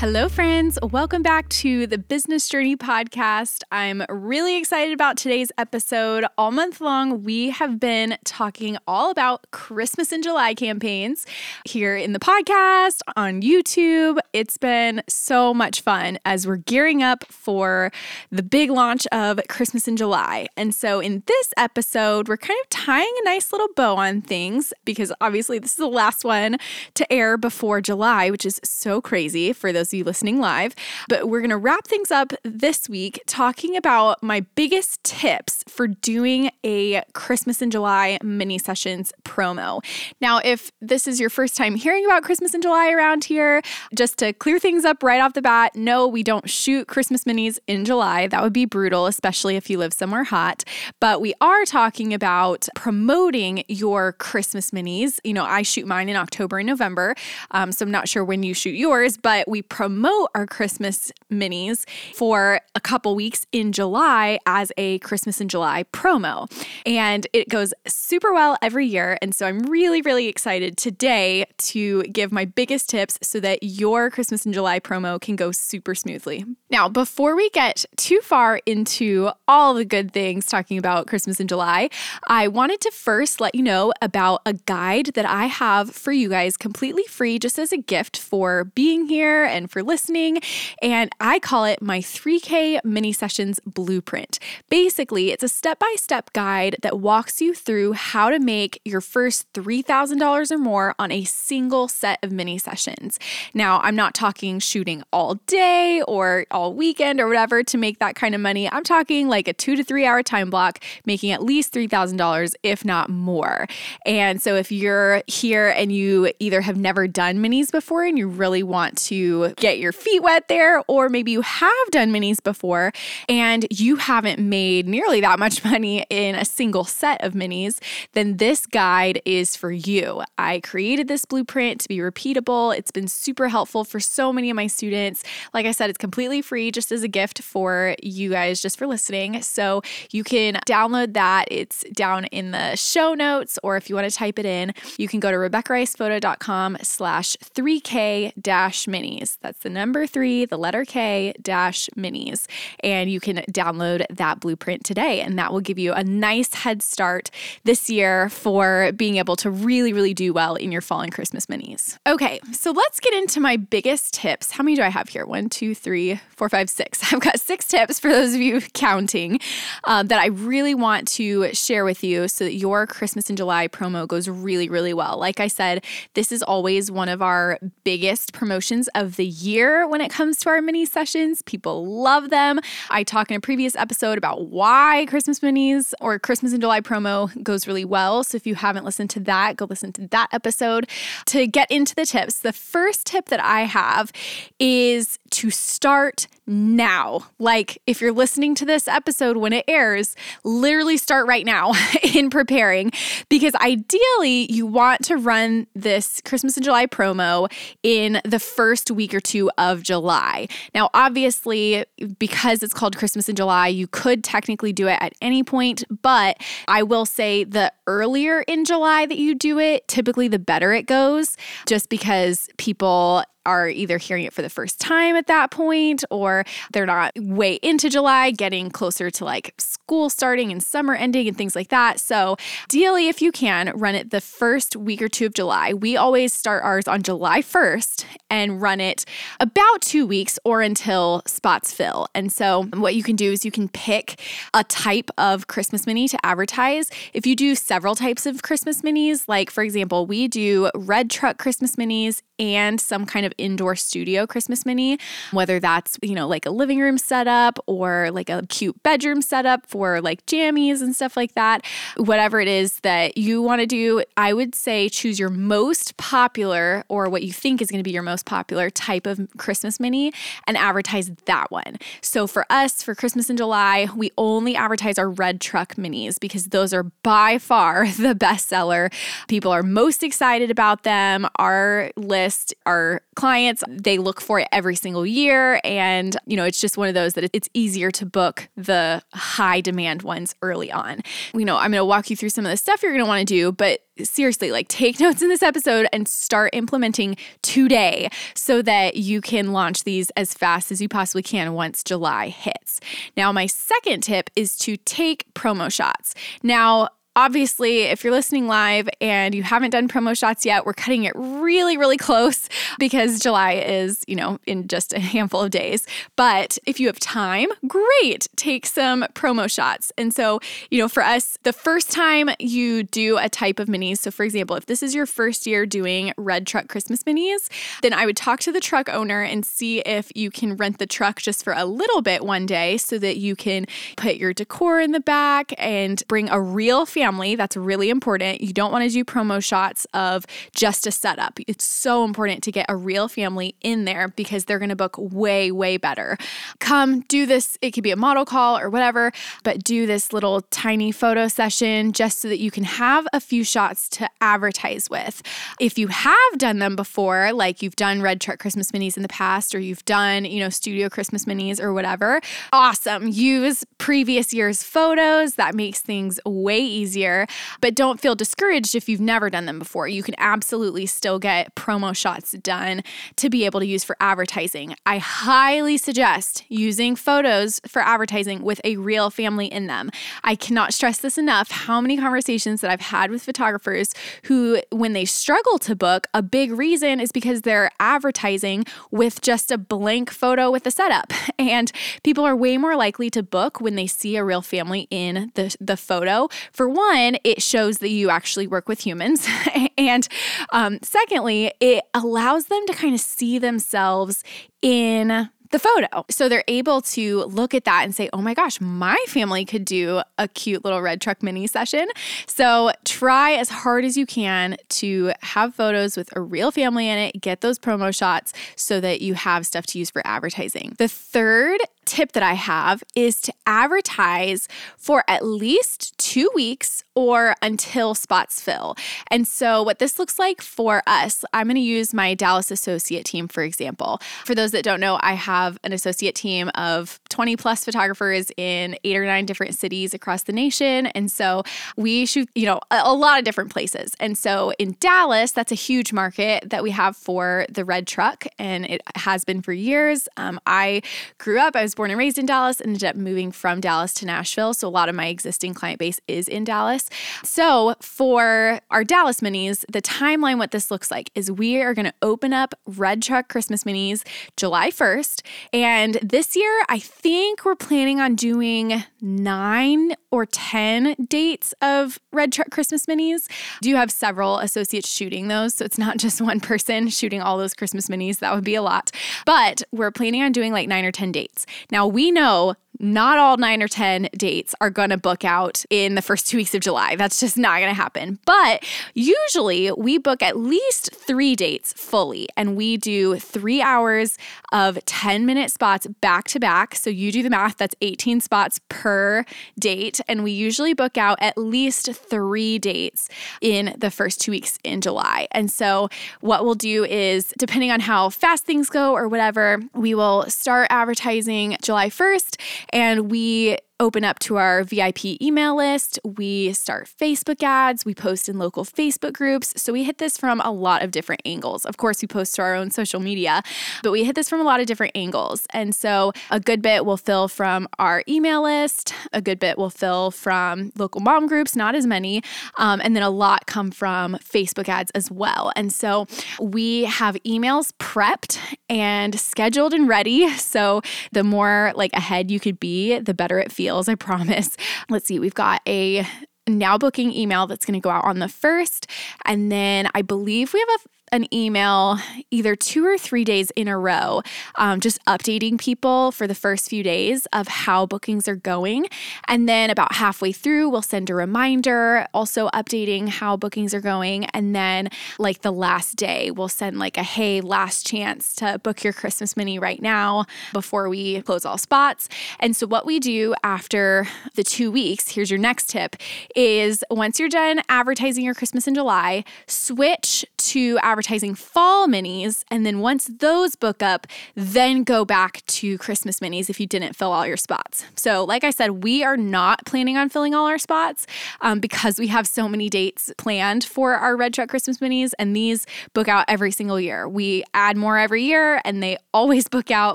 Hello, friends. Welcome back to the Business Journey Podcast. I'm really excited about today's episode. All month long, we have been talking all about Christmas in July campaigns here in the podcast, on YouTube. It's been so much fun as we're gearing up for the big launch of Christmas in July. And so, in this episode, we're kind of tying a nice little bow on things because obviously, this is the last one to air before July, which is so crazy for those of you listening live. But we're going to wrap things up this week talking about my biggest tips for doing a Christmas in July mini sessions promo. Now, if this is your first time hearing about Christmas in July around here, just to clear things up right off the bat, no, we don't shoot Christmas minis in July. That would be brutal, especially if you live somewhere hot. But we are talking about promoting your Christmas minis. You know, I shoot mine in October and November, um, so I'm not sure when you shoot yours, but we promote our Christmas minis for a couple weeks in July as a Christmas in July promo. And it goes super well every year. And so I'm really, really excited today to give my biggest tips so that your Christmas in July promo can go super smoothly. Now, before we get too far into all the good things talking about Christmas in July, I wanted to first let you know about a guide that I have for you guys completely free just as a gift for being here and for listening. And I call it my 3K mini sessions blueprint. Basically, it's a step by step guide that walks you through how to make your first $3,000 or more on a single set of mini sessions. Now, I'm not talking shooting all day or all weekend or whatever to make that kind of money. I'm talking like a two to three hour time block, making at least $3,000, if not more. And so if you're here and you either have never done minis before and you really want to get your feet wet there, or maybe you have done minis before and you haven't made nearly that much money in a single set of minis, then this guide is for you. I created this blueprint to be repeatable. It's been super helpful for so many of my students. Like I said, it's completely free just as a gift for you guys, just for listening. So you can download that. It's down in the show notes, or if you want to type it in, you can go to RebeccaRicePhoto.com slash 3K dash minis. The number three, the letter K dash minis. And you can download that blueprint today. And that will give you a nice head start this year for being able to really, really do well in your fall and Christmas minis. Okay, so let's get into my biggest tips. How many do I have here? One, two, three, four, five, six. I've got six tips for those of you counting um, that I really want to share with you so that your Christmas in July promo goes really, really well. Like I said, this is always one of our biggest promotions of the year when it comes to our mini sessions. People love them. I talk in a previous episode about why Christmas minis or Christmas in July promo goes really well. So if you haven't listened to that, go listen to that episode. To get into the tips, the first tip that I have is to start now. Like, if you're listening to this episode when it airs, literally start right now in preparing because ideally you want to run this Christmas in July promo in the first week or two of July. Now, obviously, because it's called Christmas in July, you could technically do it at any point, but I will say the earlier in July that you do it, typically the better it goes, just because people are either hearing it for the first time at that point or they're not way into July, getting closer to like school starting and summer ending and things like that. So, ideally, if you can, run it the first week or two of July. We always start ours on July 1st and run it about two weeks or until spots fill. And so, what you can do is you can pick a type of Christmas mini to advertise. If you do several types of Christmas minis, like for example, we do red truck Christmas minis and some kind of of indoor studio Christmas mini, whether that's, you know, like a living room setup or like a cute bedroom setup for like jammies and stuff like that. Whatever it is that you want to do, I would say choose your most popular or what you think is going to be your most popular type of Christmas mini and advertise that one. So for us, for Christmas in July, we only advertise our red truck minis because those are by far the best seller. People are most excited about them. Our list, our clients, they look for it every single year. And, you know, it's just one of those that it's easier to book the high demand ones early on. You know, I'm going to walk you through some of the stuff you're going to want to do, but seriously, like take notes in this episode and start implementing today so that you can launch these as fast as you possibly can once July hits. Now, my second tip is to take promo shots. Now, Obviously, if you're listening live and you haven't done promo shots yet, we're cutting it really, really close because July is, you know, in just a handful of days. But if you have time, great, take some promo shots. And so, you know, for us, the first time you do a type of minis, so for example, if this is your first year doing red truck Christmas minis, then I would talk to the truck owner and see if you can rent the truck just for a little bit one day so that you can put your decor in the back and bring a real family family. That's really important. You don't want to do promo shots of just a setup. It's so important to get a real family in there because they're going to book way, way better. Come do this. It could be a model call or whatever, but do this little tiny photo session just so that you can have a few shots to advertise with. If you have done them before, like you've done Red Truck Christmas minis in the past, or you've done, you know, studio Christmas minis or whatever, awesome. Use previous year's photos. That makes things way easier easier. But don't feel discouraged if you've never done them before. You can absolutely still get promo shots done to be able to use for advertising. I highly suggest using photos for advertising with a real family in them. I cannot stress this enough how many conversations that I've had with photographers who, when they struggle to book, a big reason is because they're advertising with just a blank photo with a setup. And people are way more likely to book when they see a real family in the, the photo. For one, it shows that you actually work with humans. and um, secondly, it allows them to kind of see themselves in the photo. So they're able to look at that and say, oh my gosh, my family could do a cute little red truck mini session. So try as hard as you can to have photos with a real family in it, get those promo shots so that you have stuff to use for advertising. The third tip that I have is to advertise for at least two weeks or until spots fill. And so, what this looks like for us, I'm going to use my Dallas associate team, for example. For those that don't know, I have an associate team of 20 plus photographers in eight or nine different cities across the nation. And so, we shoot, you know, a, a lot of different places. And so, in Dallas, that's a huge market that we have for the red truck, and it has been for years. Um, I grew up, I was born and raised in Dallas, and ended up moving from Dallas to Nashville. So, a lot of my existing client base is in Dallas. So, for our Dallas minis, the timeline, what this looks like is we are going to open up Red Truck Christmas minis July 1st. And this year, I think we're planning on doing nine or 10 dates of Red Truck Christmas minis. Do you have several associates shooting those? So, it's not just one person shooting all those Christmas minis. That would be a lot. But we're planning on doing like nine or 10 dates. Now, we know not all nine or 10 dates are going to book out in the first two weeks of July. That's just not going to happen. But usually we book at least three dates fully, and we do three hours of 10 minute spots back to back. So you do the math, that's 18 spots per date. And we usually book out at least three dates in the first two weeks in July. And so what we'll do is, depending on how fast things go or whatever, we will start advertising July 1st and we open up to our VIP email list. We start Facebook ads. We post in local Facebook groups. So we hit this from a lot of different angles. Of course, we post to our own social media, but we hit this from a lot of different angles. And so a good bit will fill from our email list, a good bit will fill from local mom groups, not as many. Um, and then a lot come from Facebook ads as well. And so we have emails prepped and scheduled and ready. So the more like ahead you could be, the better it feels I promise. Let's see, we've got a now booking email that's going to go out on the first. And then I believe we have a an email either two or three days in a row, um, just updating people for the first few days of how bookings are going. And then about halfway through, we'll send a reminder, also updating how bookings are going. And then, like the last day, we'll send like a hey, last chance to book your Christmas mini right now before we close all spots. And so, what we do after the two weeks, here's your next tip, is once you're done advertising your Christmas in July, switch to advertising fall minis. And then once those book up, then go back to Christmas minis if you didn't fill all your spots. So, like I said, we are not planning on filling all our spots um, because we have so many dates planned for our Red Truck Christmas minis, and these book out every single year. We add more every year, and they always book out,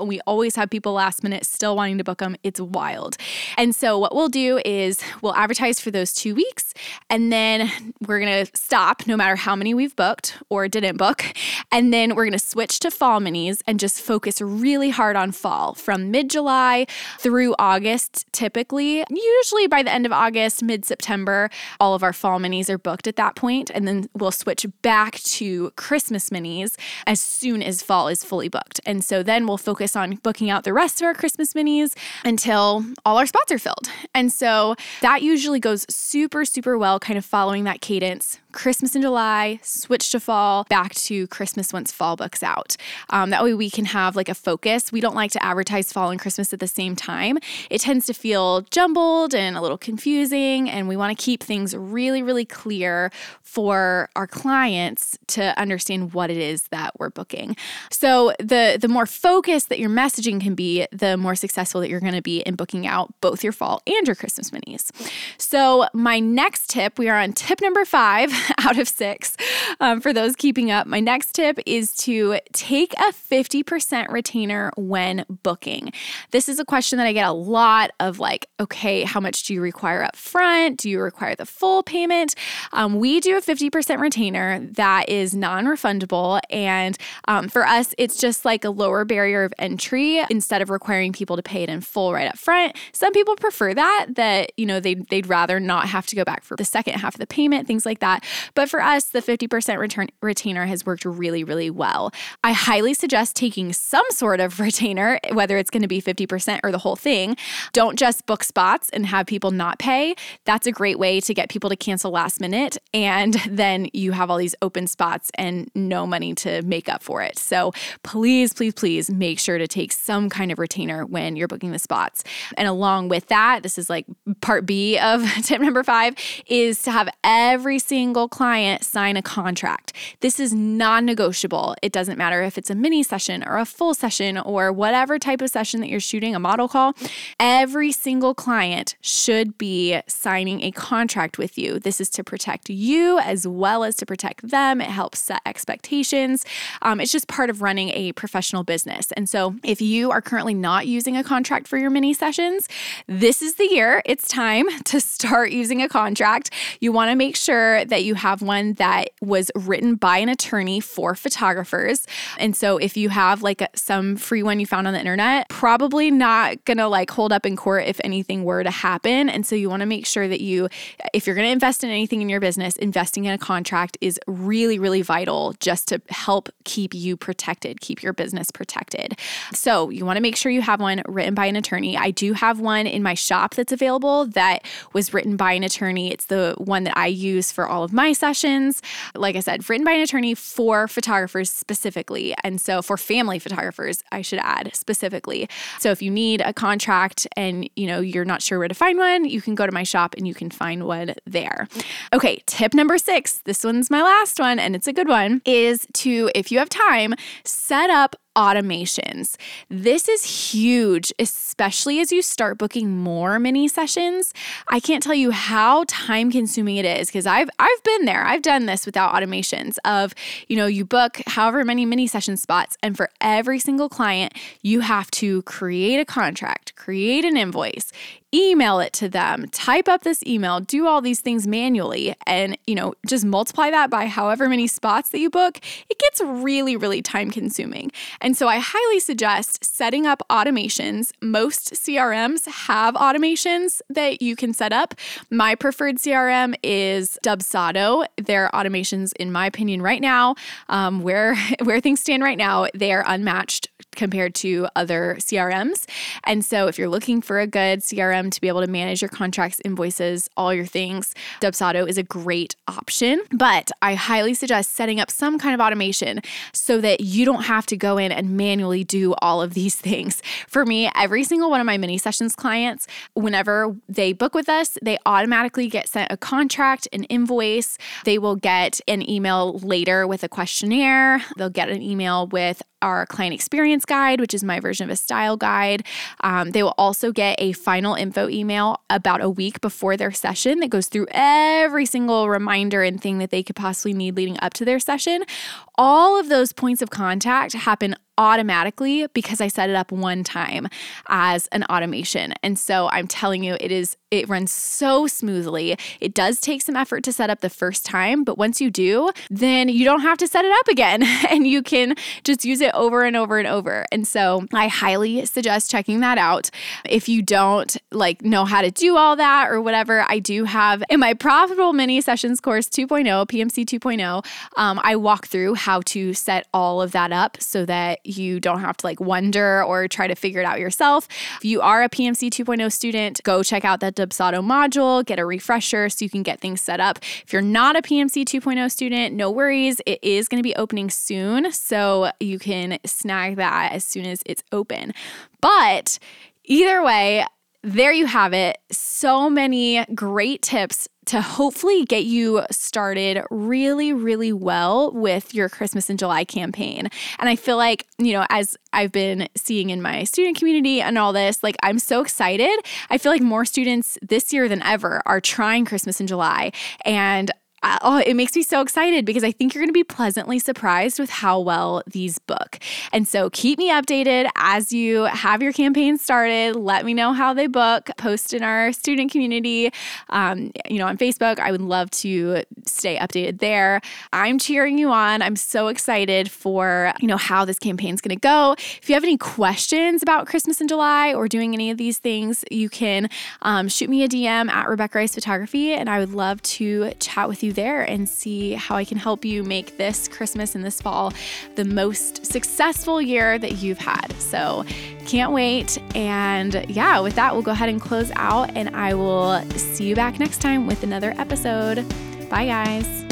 and we always have people last minute still wanting to book them. It's wild. And so, what we'll do is we'll advertise for those two weeks, and then we're gonna stop no matter how many we've booked or didn't book. And then we're gonna switch to fall minis and just focus really hard on fall from mid July through August, typically. Usually by the end of August, mid September, all of our fall minis are booked at that point, And then we'll switch back to Christmas minis as soon as fall is fully booked. And so then we'll focus on booking out the rest of our Christmas minis until all our spots are filled. And so that usually goes super, super well, kind of following that cadence Christmas in July, switch to fall, back to Christmas once fall books out. Um, that way we can have like a focus. We don't like to advertise fall and Christmas at the same time. It tends to feel jumbled and a little confusing, and we want to keep things really, really clear for our clients to understand what it is that we're booking. So the the more focused that your messaging can be, the more successful that you're going to be in booking out both your fall and your Christmas minis. So my next tip, we are on tip number five out of six. Um, for those keeping up, my next tip is to take a 50% retainer when booking. This is a question that I get a lot of like, okay, how much do you require up front? Do you require the full payment? Um, we do a 50% retainer that is non refundable. And um, for us, it's just like a lower barrier of entry instead of requiring people to pay it in full right up front. Some people prefer that, that, you know, they'd, they'd rather not have to go back for the second half of the payment, things like that. But for us, the 50% return retainer has worked really, really well. I highly suggest taking some sort of retainer, whether it's going to be 50% or the whole thing. Don't just book spots and have people not pay. That's a great way to get people to cancel last minute. And then you have all these open spots and no money to make up for it. So please, please, please make sure to take some kind of retainer when you're booking the spots. And along with that, this is like part B of tip number five is to have every single client sign a contract. This is non negotiable. It doesn't matter if it's a mini session or a full session or whatever type of session that you're shooting, a model call. Every single client should be signing a contract with you. This is to protect you as well as to protect them. It helps set expectations. Um, it's just part of running a professional business. And so, if you are currently not using a contract for your mini sessions, this is the year. It's time to start using a contract. You want to make sure that you have one that was written by an attorney for photographers. And so if you have like some free one you found on the internet, probably not going to like hold up in court if anything were to happen. And so you want to make sure that you, if you're going to invest in anything in your business, investing in a contract is really, really vital just to help keep you protected, keep your business protected. So you want to make sure you have one written by an attorney. I do have one in my shop that's available that was written by an attorney. It's the one that I use for all of my sessions. Like I said, written by an attorney for photographers specifically. And so for family photographers, I should add specifically. So if you need a contract and you know you're not sure where to find one, you can go to my shop and you can find one there. Okay, tip number 6. This one's my last one and it's a good one is to if you have time, set up automations. This is huge, especially as you start booking more mini sessions. I can't tell you how time consuming it is because I've I've been there. I've done this without automations of, you know, you book however many mini session spots and for every single client, you have to create a contract, create an invoice, email it to them, type up this email, do all these things manually, and you know, just multiply that by however many spots that you book, it gets really, really time consuming. And so I highly suggest setting up automations. Most CRMs have automations that you can set up. My preferred CRM is Dubsado. Their automations, in my opinion, right now, um, where where things stand right now, they are unmatched compared to other CRMs. And so if you're looking for a good CRM to be able to manage your contracts, invoices, all your things, Dubsado is a great option. But I highly suggest setting up some kind of automation so that you don't have to go in and manually do all of these things. For me, every single one of my mini sessions clients, whenever they book with us, they automatically get sent a contract, an invoice. They will get an email later with a questionnaire. They'll get an email with our client experience guide, which is my version of a style guide. Um, they will also get a final info email about a week before their session that goes through every single reminder and thing that they could possibly need leading up to their session. All of those points of contact happen automatically because I set it up one time as an automation. And so I'm telling you, it is, it runs so smoothly. It does take some effort to set up the first time, but once you do, then you don't have to set it up again and you can just use it over and over and over. And so I highly suggest checking that out. If you don't like know how to do all that or whatever, I do have in my profitable mini sessions course 2.0, PMC 2.0, um, I walk through how to set all of that up so that you don't have to like wonder or try to figure it out yourself. If you are a PMC 2.0 student, go check out that Dubsado module, get a refresher so you can get things set up. If you're not a PMC 2.0 student, no worries. It is going to be opening soon. So you can snag that as soon as it's open. But either way, there you have it. So many great tips to hopefully get you started really, really well with your Christmas in July campaign. And I feel like, you know, as I've been seeing in my student community and all this, like I'm so excited. I feel like more students this year than ever are trying Christmas in July. And oh, it makes me so excited because I think you're going to be pleasantly surprised with how well these book. And so keep me updated as you have your campaign started. Let me know how they book. Post in our student community, um, you know, on Facebook. I would love to stay updated there. I'm cheering you on. I'm so excited for, you know, how this campaign's going to go. If you have any questions about Christmas in July or doing any of these things, you can um, shoot me a DM at Rebecca Rice Photography, and I would love to chat with you there and see how I can help you make this Christmas and this fall the most successful year that you've had. So, can't wait. And yeah, with that, we'll go ahead and close out, and I will see you back next time with another episode. Bye, guys.